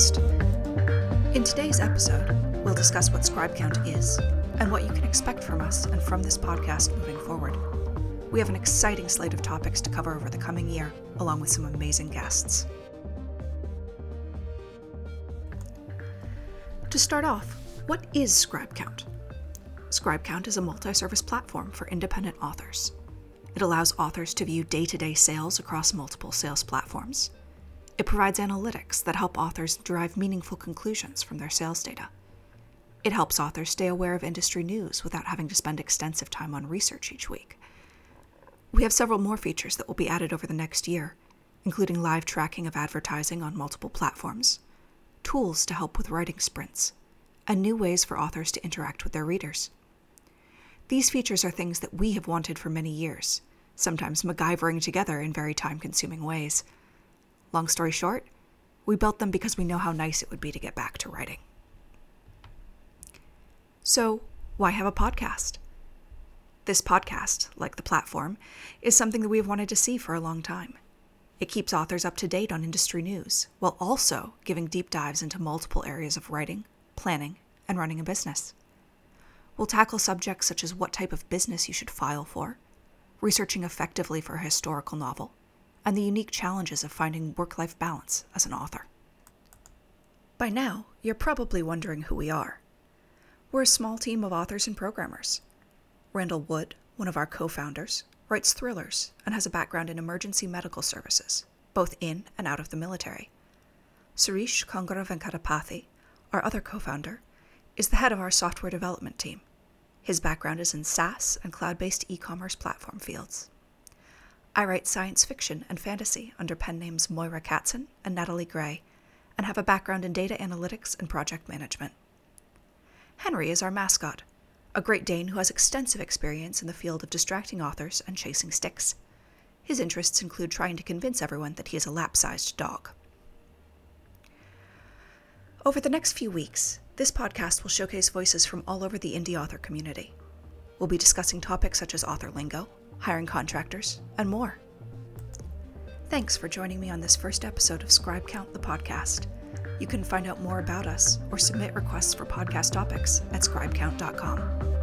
podcast. In today's episode, we'll discuss what ScribeCount is and what you can expect from us and from this podcast moving forward. We have an exciting slate of topics to cover over the coming year, along with some amazing guests. To start off, what is ScribeCount? ScribeCount is a multi service platform for independent authors. It allows authors to view day to day sales across multiple sales platforms. It provides analytics that help authors derive meaningful conclusions from their sales data. It helps authors stay aware of industry news without having to spend extensive time on research each week. We have several more features that will be added over the next year, including live tracking of advertising on multiple platforms, tools to help with writing sprints, and new ways for authors to interact with their readers. These features are things that we have wanted for many years, sometimes MacGyvering together in very time consuming ways. Long story short, we built them because we know how nice it would be to get back to writing. So, why have a podcast? This podcast, like the platform, is something that we have wanted to see for a long time. It keeps authors up to date on industry news, while also giving deep dives into multiple areas of writing, planning, and running a business. We'll tackle subjects such as what type of business you should file for, researching effectively for a historical novel, and the unique challenges of finding work life balance as an author. By now, you're probably wondering who we are. We're a small team of authors and programmers. Randall Wood, one of our co founders, writes thrillers and has a background in emergency medical services, both in and out of the military. Suresh Kongara Venkatapathy, our other co founder, is the head of our software development team his background is in SaaS and cloud based e commerce platform fields. I write science fiction and fantasy under pen names Moira Katzen and Natalie Gray, and have a background in data analytics and project management. Henry is our mascot, a Great Dane who has extensive experience in the field of distracting authors and chasing sticks. His interests include trying to convince everyone that he is a lap sized dog. Over the next few weeks, this podcast will showcase voices from all over the indie author community. We'll be discussing topics such as author lingo, hiring contractors, and more. Thanks for joining me on this first episode of Scribe Count the podcast. You can find out more about us or submit requests for podcast topics at scribecount.com.